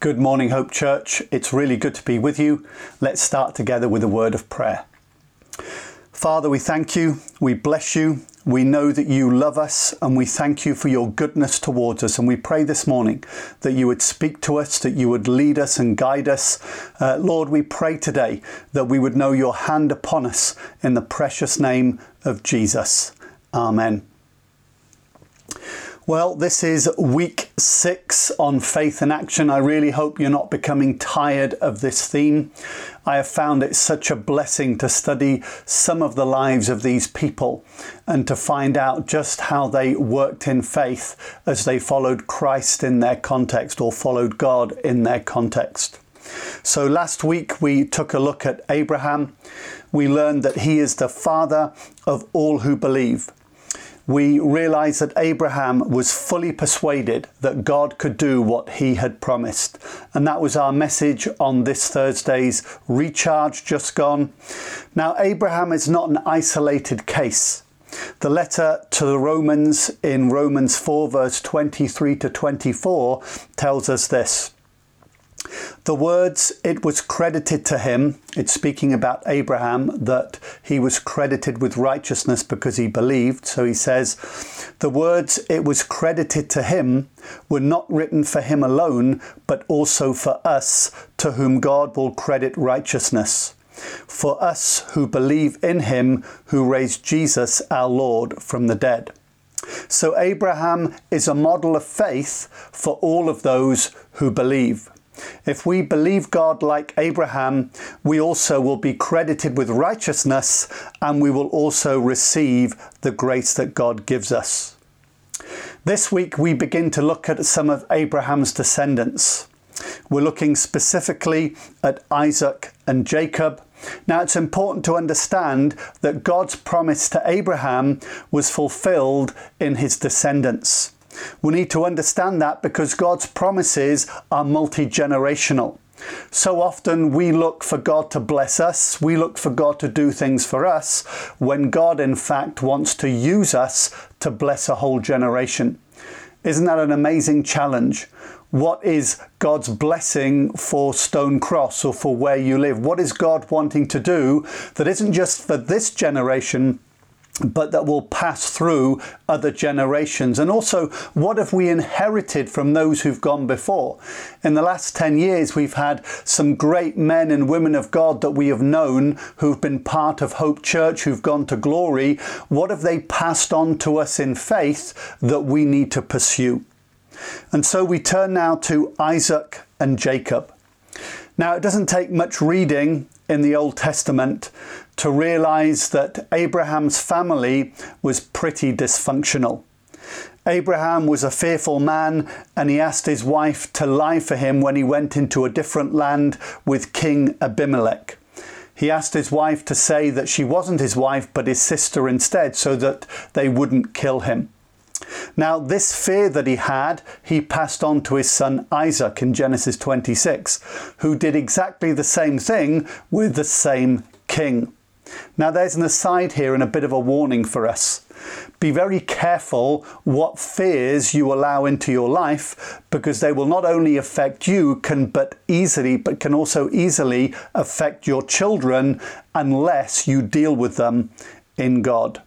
Good morning, Hope Church. It's really good to be with you. Let's start together with a word of prayer. Father, we thank you, we bless you, we know that you love us, and we thank you for your goodness towards us. And we pray this morning that you would speak to us, that you would lead us and guide us. Uh, Lord, we pray today that we would know your hand upon us in the precious name of Jesus. Amen. Well, this is week six on faith and action. I really hope you're not becoming tired of this theme. I have found it such a blessing to study some of the lives of these people and to find out just how they worked in faith as they followed Christ in their context or followed God in their context. So last week we took a look at Abraham. We learned that he is the father of all who believe we realize that Abraham was fully persuaded that God could do what he had promised. And that was our message on this Thursday's Recharge Just Gone. Now, Abraham is not an isolated case. The letter to the Romans in Romans 4, verse 23 to 24, tells us this. The words, it was credited to him, it's speaking about Abraham, that he was credited with righteousness because he believed. So he says, the words, it was credited to him, were not written for him alone, but also for us, to whom God will credit righteousness. For us who believe in him who raised Jesus our Lord from the dead. So Abraham is a model of faith for all of those who believe. If we believe God like Abraham, we also will be credited with righteousness and we will also receive the grace that God gives us. This week we begin to look at some of Abraham's descendants. We're looking specifically at Isaac and Jacob. Now, it's important to understand that God's promise to Abraham was fulfilled in his descendants. We need to understand that because God's promises are multi generational. So often we look for God to bless us, we look for God to do things for us, when God, in fact, wants to use us to bless a whole generation. Isn't that an amazing challenge? What is God's blessing for Stone Cross or for where you live? What is God wanting to do that isn't just for this generation, but that will pass through other generations. And also, what have we inherited from those who've gone before? In the last 10 years, we've had some great men and women of God that we have known who've been part of Hope Church, who've gone to glory. What have they passed on to us in faith that we need to pursue? And so we turn now to Isaac and Jacob. Now, it doesn't take much reading in the Old Testament to realize that Abraham's family was pretty dysfunctional. Abraham was a fearful man and he asked his wife to lie for him when he went into a different land with King Abimelech. He asked his wife to say that she wasn't his wife but his sister instead so that they wouldn't kill him. Now, this fear that he had, he passed on to his son Isaac in Genesis 26, who did exactly the same thing with the same king. Now, there's an aside here and a bit of a warning for us. Be very careful what fears you allow into your life because they will not only affect you can but easily but can also easily affect your children unless you deal with them in God.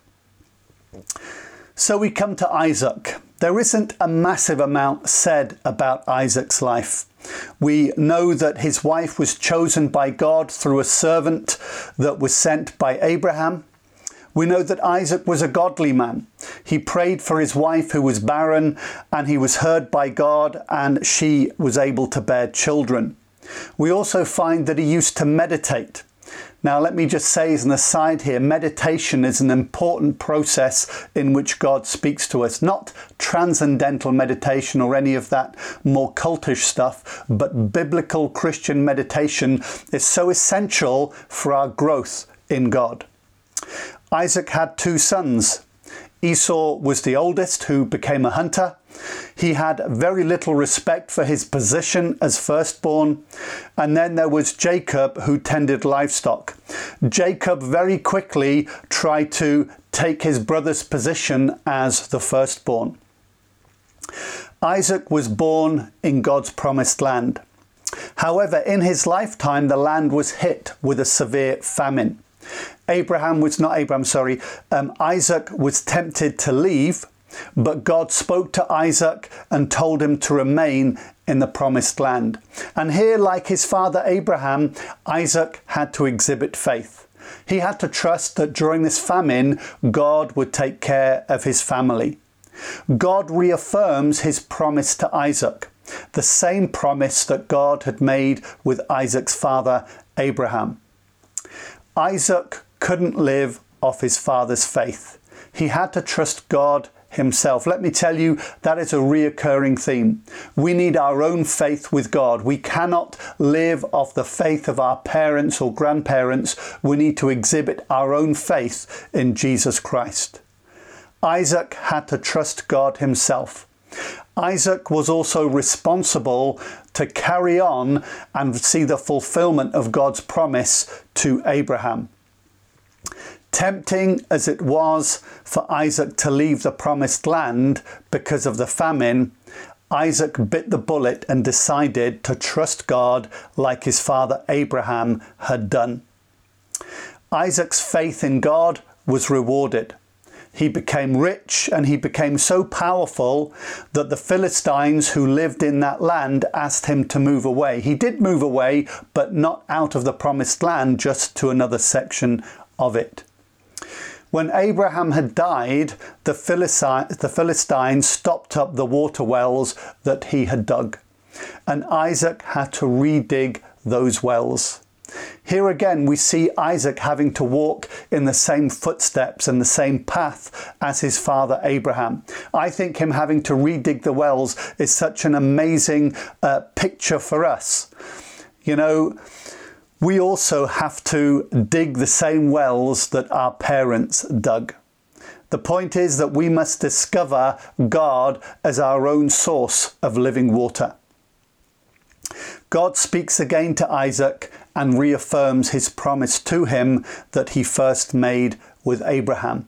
So we come to Isaac. There isn't a massive amount said about Isaac's life. We know that his wife was chosen by God through a servant that was sent by Abraham. We know that Isaac was a godly man. He prayed for his wife who was barren and he was heard by God and she was able to bear children. We also find that he used to meditate. Now, let me just say as an aside here meditation is an important process in which God speaks to us, not transcendental meditation or any of that more cultish stuff, but biblical Christian meditation is so essential for our growth in God. Isaac had two sons. Esau was the oldest, who became a hunter. He had very little respect for his position as firstborn. And then there was Jacob, who tended livestock. Jacob very quickly tried to take his brother's position as the firstborn. Isaac was born in God's promised land. However, in his lifetime, the land was hit with a severe famine. Abraham was not Abraham, sorry, um, Isaac was tempted to leave, but God spoke to Isaac and told him to remain in the promised land. And here, like his father Abraham, Isaac had to exhibit faith. He had to trust that during this famine, God would take care of his family. God reaffirms his promise to Isaac, the same promise that God had made with Isaac's father Abraham. Isaac couldn't live off his father's faith. He had to trust God himself. Let me tell you, that is a reoccurring theme. We need our own faith with God. We cannot live off the faith of our parents or grandparents. We need to exhibit our own faith in Jesus Christ. Isaac had to trust God himself. Isaac was also responsible to carry on and see the fulfillment of God's promise to Abraham. Tempting as it was for Isaac to leave the promised land because of the famine, Isaac bit the bullet and decided to trust God like his father Abraham had done. Isaac's faith in God was rewarded. He became rich and he became so powerful that the Philistines who lived in that land asked him to move away. He did move away, but not out of the promised land, just to another section of it. When Abraham had died, the, Philistines stopped up the water wells that he had dug, and Isaac had to redig those wells. Here again, we see Isaac having to walk in the same footsteps and the same path as his father Abraham. I think him having to redig the wells is such an amazing uh, picture for us. You know, we also have to dig the same wells that our parents dug. The point is that we must discover God as our own source of living water. God speaks again to Isaac and reaffirms his promise to him that he first made with Abraham.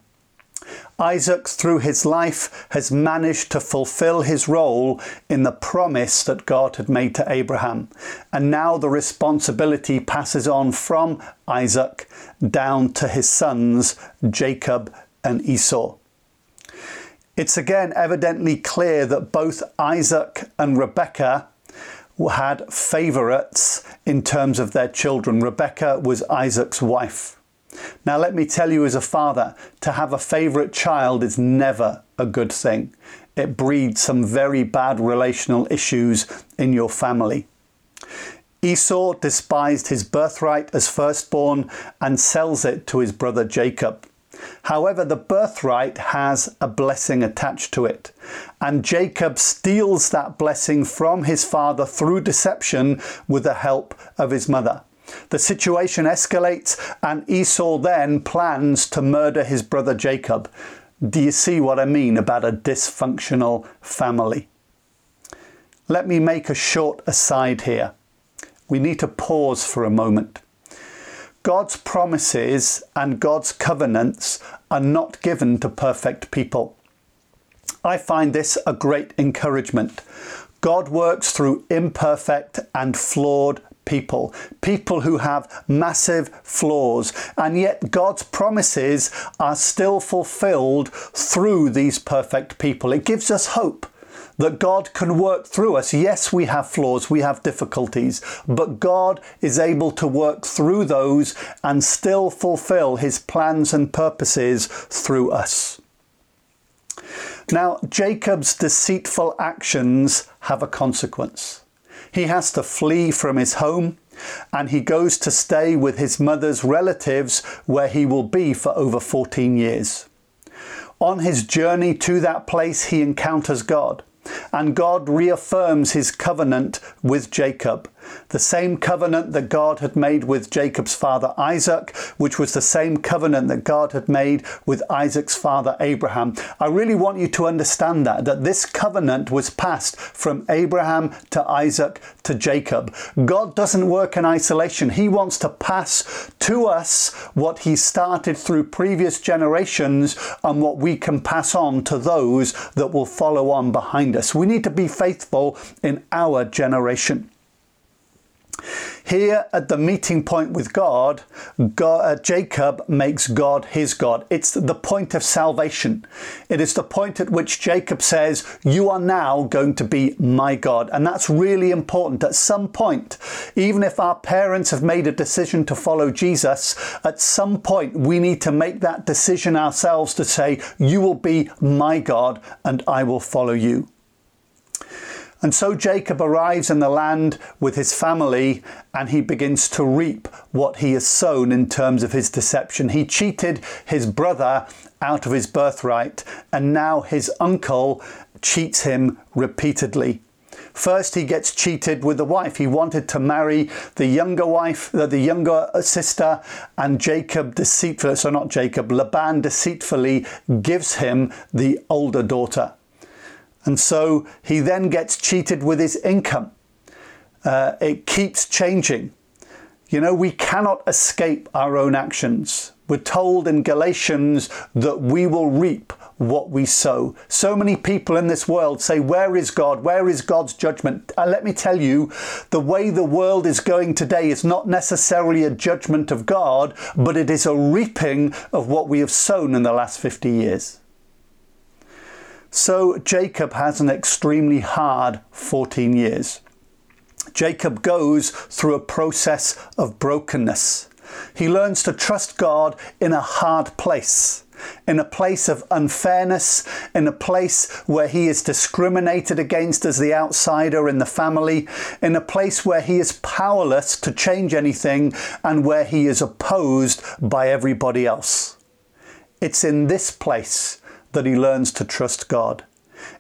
Isaac, through his life, has managed to fulfill his role in the promise that God had made to Abraham. And now the responsibility passes on from Isaac down to his sons, Jacob and Esau. It's again evidently clear that both Isaac and Rebekah had favourites in terms of their children. Rebekah was Isaac's wife. Now, let me tell you as a father, to have a favourite child is never a good thing. It breeds some very bad relational issues in your family. Esau despised his birthright as firstborn and sells it to his brother Jacob. However, the birthright has a blessing attached to it, and Jacob steals that blessing from his father through deception with the help of his mother. The situation escalates, and Esau then plans to murder his brother Jacob. Do you see what I mean about a dysfunctional family? Let me make a short aside here. We need to pause for a moment. God's promises and God's covenants are not given to perfect people. I find this a great encouragement. God works through imperfect and flawed people, people who have massive flaws, and yet God's promises are still fulfilled through these perfect people. It gives us hope that God can work through us. Yes, we have flaws, we have difficulties, but God is able to work through those and still fulfill his plans and purposes through us. Now, Jacob's deceitful actions have a consequence. He has to flee from his home and he goes to stay with his mother's relatives where he will be for over 14 years. On his journey to that place, he encounters God and God reaffirms his covenant with Jacob the same covenant that God had made with Jacob's father Isaac, which was the same covenant that God had made with Isaac's father Abraham. I really want you to understand that, that this covenant was passed from Abraham to Isaac to Jacob. God doesn't work in isolation. He wants to pass to us what he started through previous generations and what we can pass on to those that will follow on behind us. We need to be faithful in our generation. Here at the meeting point with God, God uh, Jacob makes God his God. It's the point of salvation. It is the point at which Jacob says, You are now going to be my God. And that's really important. At some point, even if our parents have made a decision to follow Jesus, at some point we need to make that decision ourselves to say, You will be my God and I will follow you. And so Jacob arrives in the land with his family and he begins to reap what he has sown in terms of his deception. He cheated his brother out of his birthright, and now his uncle cheats him repeatedly. First, he gets cheated with the wife. He wanted to marry the younger wife, uh, the younger sister, and Jacob deceitfully, so not Jacob, Laban deceitfully gives him the older daughter. And so he then gets cheated with his income. Uh, it keeps changing. You know, we cannot escape our own actions. We're told in Galatians that we will reap what we sow. So many people in this world say, Where is God? Where is God's judgment? And let me tell you, the way the world is going today is not necessarily a judgment of God, but it is a reaping of what we have sown in the last 50 years. So Jacob has an extremely hard 14 years. Jacob goes through a process of brokenness. He learns to trust God in a hard place, in a place of unfairness, in a place where he is discriminated against as the outsider in the family, in a place where he is powerless to change anything and where he is opposed by everybody else. It's in this place that he learns to trust God.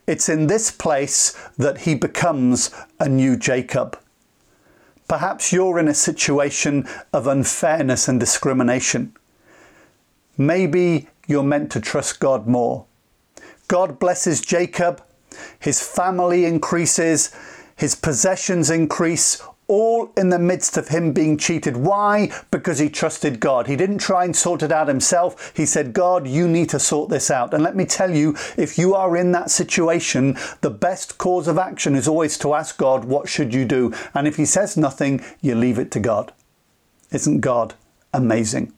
It's in this place that he becomes a new Jacob. Perhaps you're in a situation of unfairness and discrimination. Maybe you're meant to trust God more. God blesses Jacob, his family increases, his possessions increase, all in the midst of him being cheated. Why? Because he trusted God. He didn't try and sort it out himself. He said, God, you need to sort this out. And let me tell you, if you are in that situation, the best course of action is always to ask God, what should you do? And if he says nothing, you leave it to God. Isn't God amazing?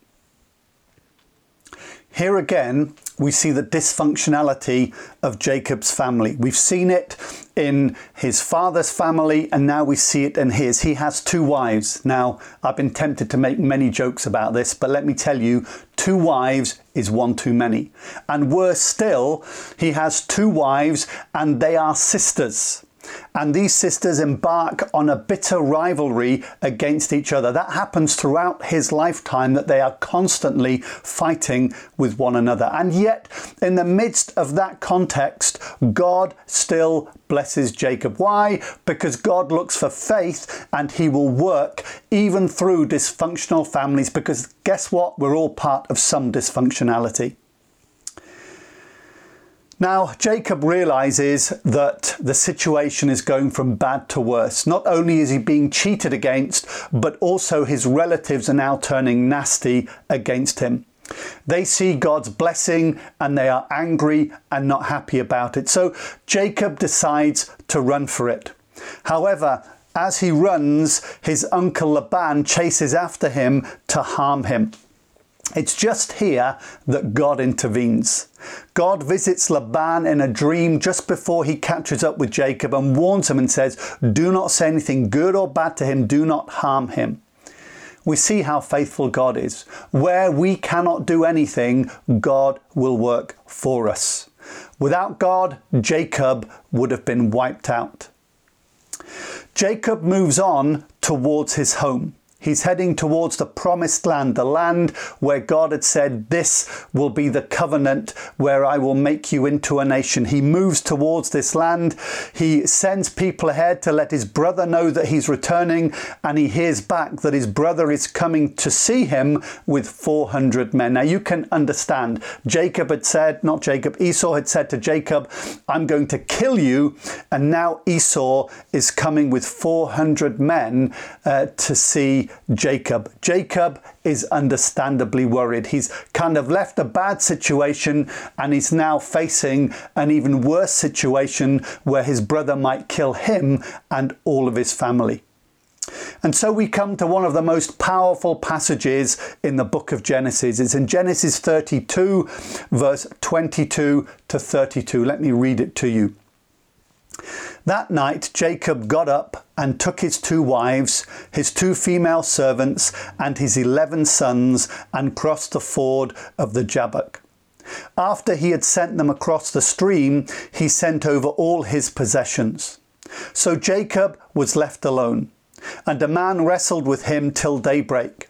Here again, we see the dysfunctionality of Jacob's family. We've seen it in his father's family, and now we see it in his. He has two wives. Now, I've been tempted to make many jokes about this, but let me tell you, two wives is one too many. And worse still, he has two wives, and they are sisters and these sisters embark on a bitter rivalry against each other. That happens throughout his lifetime, that they are constantly fighting with one another. And yet, in the midst of that context, God still blesses Jacob. Why? Because God looks for faith and he will work even through dysfunctional families. Because guess what? We're all part of some dysfunctionality. Now, Jacob realizes that the situation is going from bad to worse. Not only is he being cheated against, but also his relatives are now turning nasty against him. They see God's blessing and they are angry and not happy about it. So Jacob decides to run for it. However, as he runs, his uncle Laban chases after him to harm him. It's just here that God intervenes. God visits Laban in a dream just before he catches up with Jacob and warns him and says, Do not say anything good or bad to him, do not harm him. We see how faithful God is. Where we cannot do anything, God will work for us. Without God, Jacob would have been wiped out. Jacob moves on towards his home. He's heading towards the promised land, the land where God had said, This will be the covenant where I will make you into a nation. He moves towards this land. He sends people ahead to let his brother know that he's returning, and he hears back that his brother is coming to see him with 400 men. Now you can understand, Jacob had said, not Jacob, Esau had said to Jacob, I'm going to kill you. And now Esau is coming with 400 men uh, to see Jacob. Jacob is understandably worried. He's kind of left a bad situation and he's now facing an even worse situation where his brother might kill him and all of his family. And so we come to one of the most powerful passages in the book of Genesis. It's in Genesis 32, verse 22 to 32. Let me read it to you. That night Jacob got up and took his two wives, his two female servants, and his eleven sons, and crossed the ford of the Jabbok. After he had sent them across the stream, he sent over all his possessions. So Jacob was left alone, and a man wrestled with him till daybreak.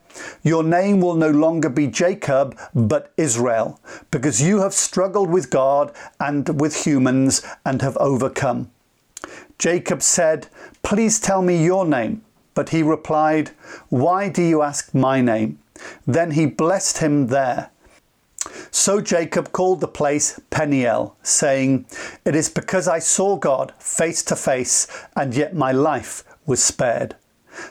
Your name will no longer be Jacob, but Israel, because you have struggled with God and with humans and have overcome. Jacob said, Please tell me your name. But he replied, Why do you ask my name? Then he blessed him there. So Jacob called the place Peniel, saying, It is because I saw God face to face, and yet my life was spared.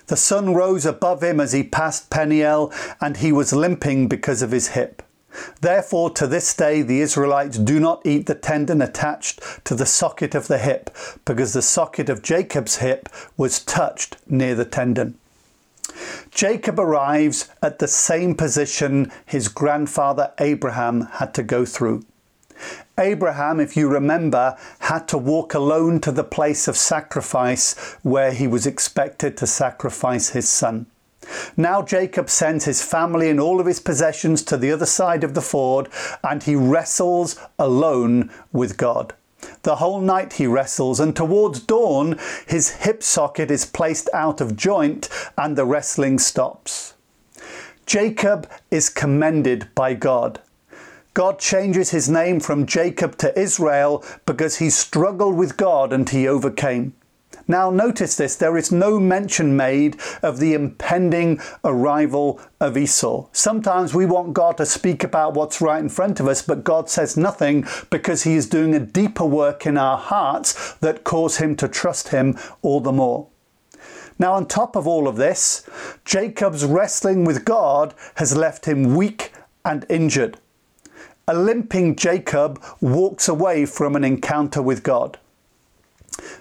The sun rose above him as he passed Peniel, and he was limping because of his hip. Therefore, to this day, the Israelites do not eat the tendon attached to the socket of the hip, because the socket of Jacob's hip was touched near the tendon. Jacob arrives at the same position his grandfather Abraham had to go through. Abraham, if you remember, had to walk alone to the place of sacrifice where he was expected to sacrifice his son. Now Jacob sends his family and all of his possessions to the other side of the ford and he wrestles alone with God. The whole night he wrestles, and towards dawn, his hip socket is placed out of joint and the wrestling stops. Jacob is commended by God. God changes his name from Jacob to Israel because he struggled with God and he overcame. Now, notice this there is no mention made of the impending arrival of Esau. Sometimes we want God to speak about what's right in front of us, but God says nothing because He is doing a deeper work in our hearts that cause Him to trust Him all the more. Now, on top of all of this, Jacob's wrestling with God has left him weak and injured. A limping Jacob walks away from an encounter with God.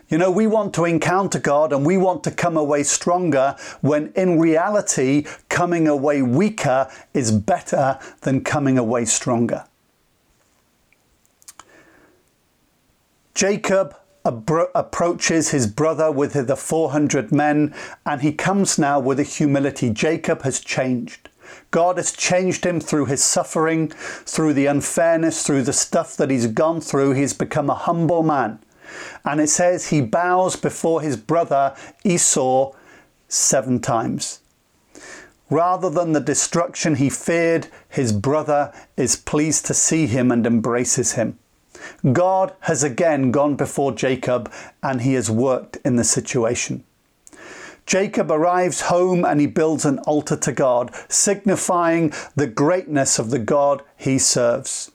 You know, we want to encounter God and we want to come away stronger when in reality, coming away weaker is better than coming away stronger. Jacob approaches his brother with the 400 men and he comes now with a humility. Jacob has changed. God has changed him through his suffering, through the unfairness, through the stuff that he's gone through. He's become a humble man. And it says he bows before his brother Esau seven times. Rather than the destruction he feared, his brother is pleased to see him and embraces him. God has again gone before Jacob and he has worked in the situation. Jacob arrives home and he builds an altar to God, signifying the greatness of the God he serves.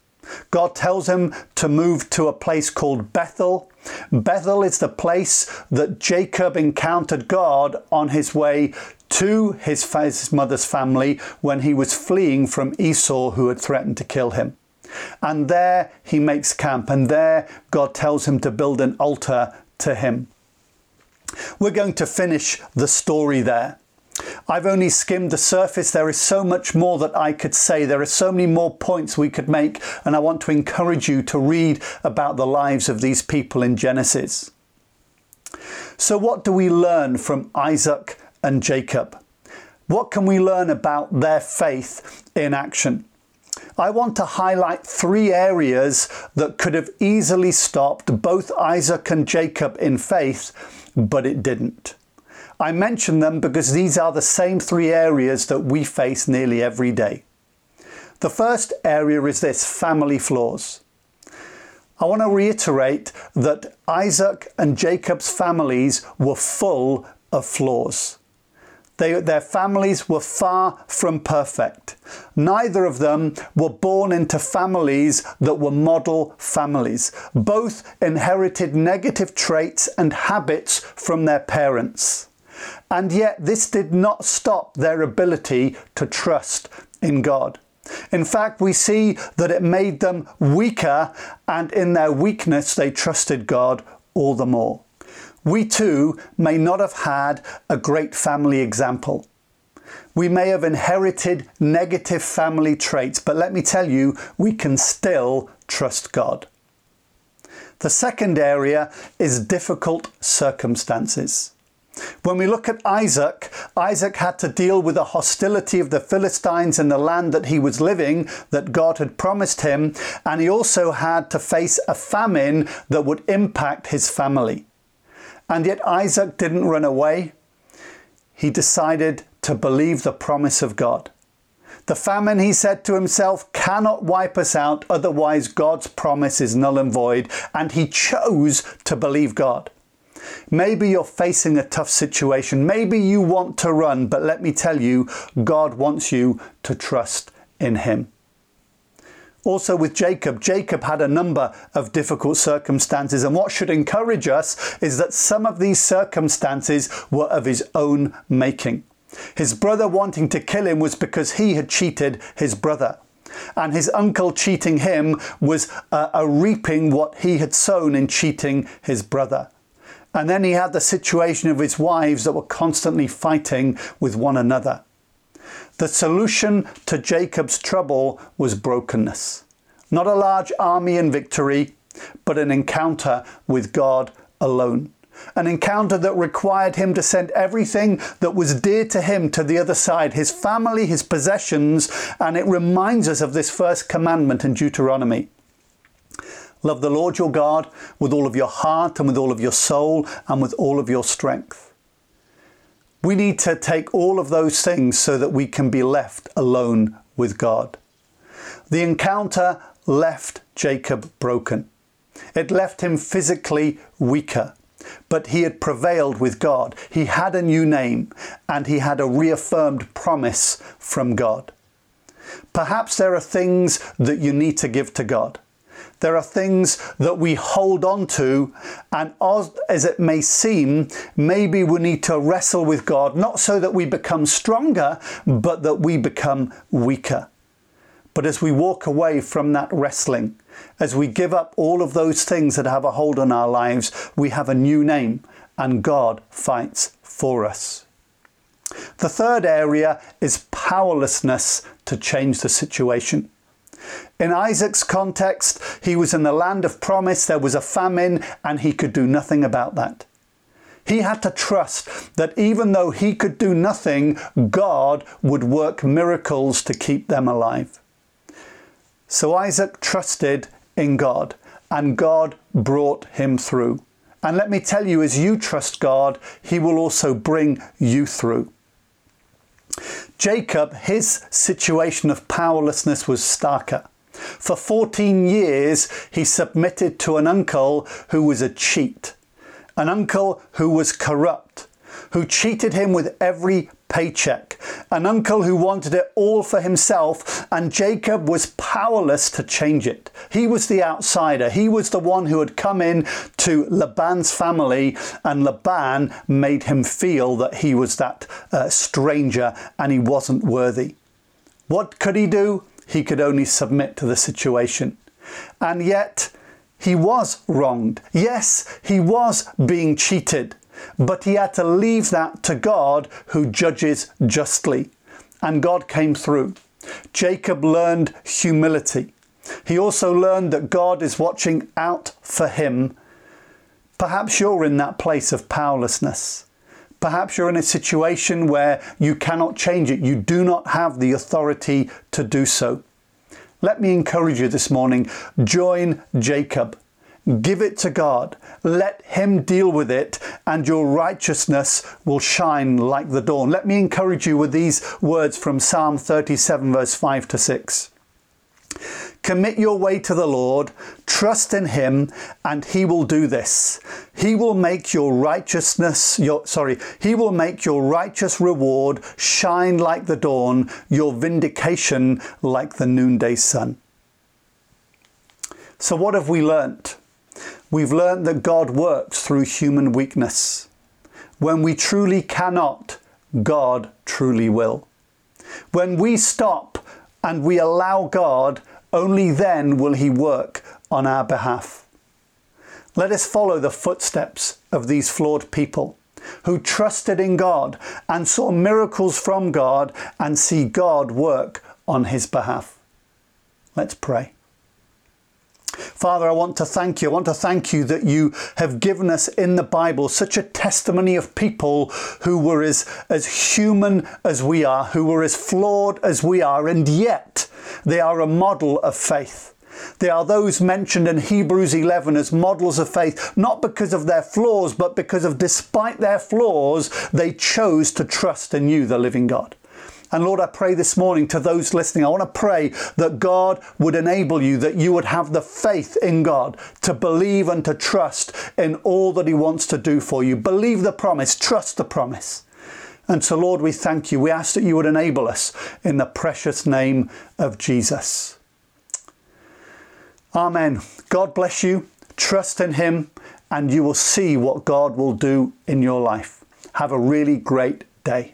God tells him to move to a place called Bethel. Bethel is the place that Jacob encountered God on his way to his, mother's family when he was fleeing from Esau, who had threatened to kill him. And there he makes camp, and there God tells him to build an altar to him. We're going to finish the story there. I've only skimmed the surface. There is so much more that I could say. There are so many more points we could make, and I want to encourage you to read about the lives of these people in Genesis. So, what do we learn from Isaac and Jacob? What can we learn about their faith in action? I want to highlight three areas that could have easily stopped both Isaac and Jacob in faith, but it didn't. I mention them because these are the same three areas that we face nearly every day. The first area is this family flaws. I want to reiterate that Isaac and Jacob's families were full of flaws. They, their families were far from perfect. Neither of them were born into families that were model families. Both inherited negative traits and habits from their parents. And yet, this did not stop their ability to trust in God. In fact, we see that it made them weaker, and in their weakness, they trusted God all the more. We too may not have had a great family example. We may have inherited negative family traits, but let me tell you, we can still trust God. The second area is difficult circumstances. When we look at Isaac, Isaac had to deal with the hostility of the Philistines in the land that he was living, that God had promised him, and he also had to face a famine that would impact his family. And yet Isaac didn't run away. He decided to believe the promise of God. The famine, he said to himself, cannot wipe us out, otherwise God's promise is null and void, and he chose to believe God. Maybe you're facing a tough situation. Maybe you want to run, but let me tell you, God wants you to trust in Him. Also, with Jacob, Jacob had a number of difficult circumstances, and what should encourage us is that some of these circumstances were of his own making. His brother wanting to kill him was because he had cheated his brother. And his uncle cheating him was a reaping what he had sown in cheating his brother. And then he had the situation of his wives that were constantly fighting with one another. The solution to Jacob's trouble was brokenness. Not a large army and victory, but an encounter with God alone. An encounter that required him to send everything that was dear to him to the other side his family, his possessions, and it reminds us of this first commandment in Deuteronomy. Love the Lord your God with all of your heart and with all of your soul and with all of your strength. We need to take all of those things so that we can be left alone with God. The encounter left Jacob broken. It left him physically weaker, but he had prevailed with God. He had a new name and he had a reaffirmed promise from God. Perhaps there are things that you need to give to God. There are things that we hold on to, and as it may seem, maybe we need to wrestle with God, not so that we become stronger, but that we become weaker. But as we walk away from that wrestling, as we give up all of those things that have a hold on our lives, we have a new name, and God fights for us. The third area is powerlessness to change the situation. In Isaac's context, he was in the land of promise, there was a famine, and he could do nothing about that. He had to trust that even though he could do nothing, God would work miracles to keep them alive. So Isaac trusted in God, and God brought him through. And let me tell you, as you trust God, He will also bring you through. Jacob, his situation of powerlessness was starker. For 14 years, he submitted to an uncle who was a cheat, an uncle who was corrupt, who cheated him with every paycheck, an uncle who wanted it all for himself, and Jacob was powerless to change it. He was the outsider. He was the one who had come in to Laban's family, and Laban made him feel that he was that uh, stranger and he wasn't worthy. What could he do? He could only submit to the situation. And yet, he was wronged. Yes, he was being cheated. But he had to leave that to God who judges justly. And God came through. Jacob learned humility. He also learned that God is watching out for him. Perhaps you're in that place of powerlessness. Perhaps you're in a situation where you cannot change it. You do not have the authority to do so. Let me encourage you this morning join Jacob. Give it to God. Let Him deal with it, and your righteousness will shine like the dawn. Let me encourage you with these words from Psalm 37, verse 5 to 6. Commit your way to the Lord, trust in him, and he will do this. He will make your righteousness, your sorry, he will make your righteous reward shine like the dawn, your vindication like the noonday sun. So what have we learnt? We've learnt that God works through human weakness. When we truly cannot, God truly will. When we stop and we allow God, only then will He work on our behalf. Let us follow the footsteps of these flawed people who trusted in God and saw miracles from God and see God work on His behalf. Let's pray. Father, I want to thank you. I want to thank you that you have given us in the Bible such a testimony of people who were as, as human as we are, who were as flawed as we are, and yet they are a model of faith. They are those mentioned in Hebrews 11 as models of faith, not because of their flaws, but because of despite their flaws, they chose to trust in you, the living God. And Lord, I pray this morning to those listening, I want to pray that God would enable you, that you would have the faith in God to believe and to trust in all that He wants to do for you. Believe the promise, trust the promise. And so, Lord, we thank you. We ask that you would enable us in the precious name of Jesus. Amen. God bless you. Trust in Him, and you will see what God will do in your life. Have a really great day.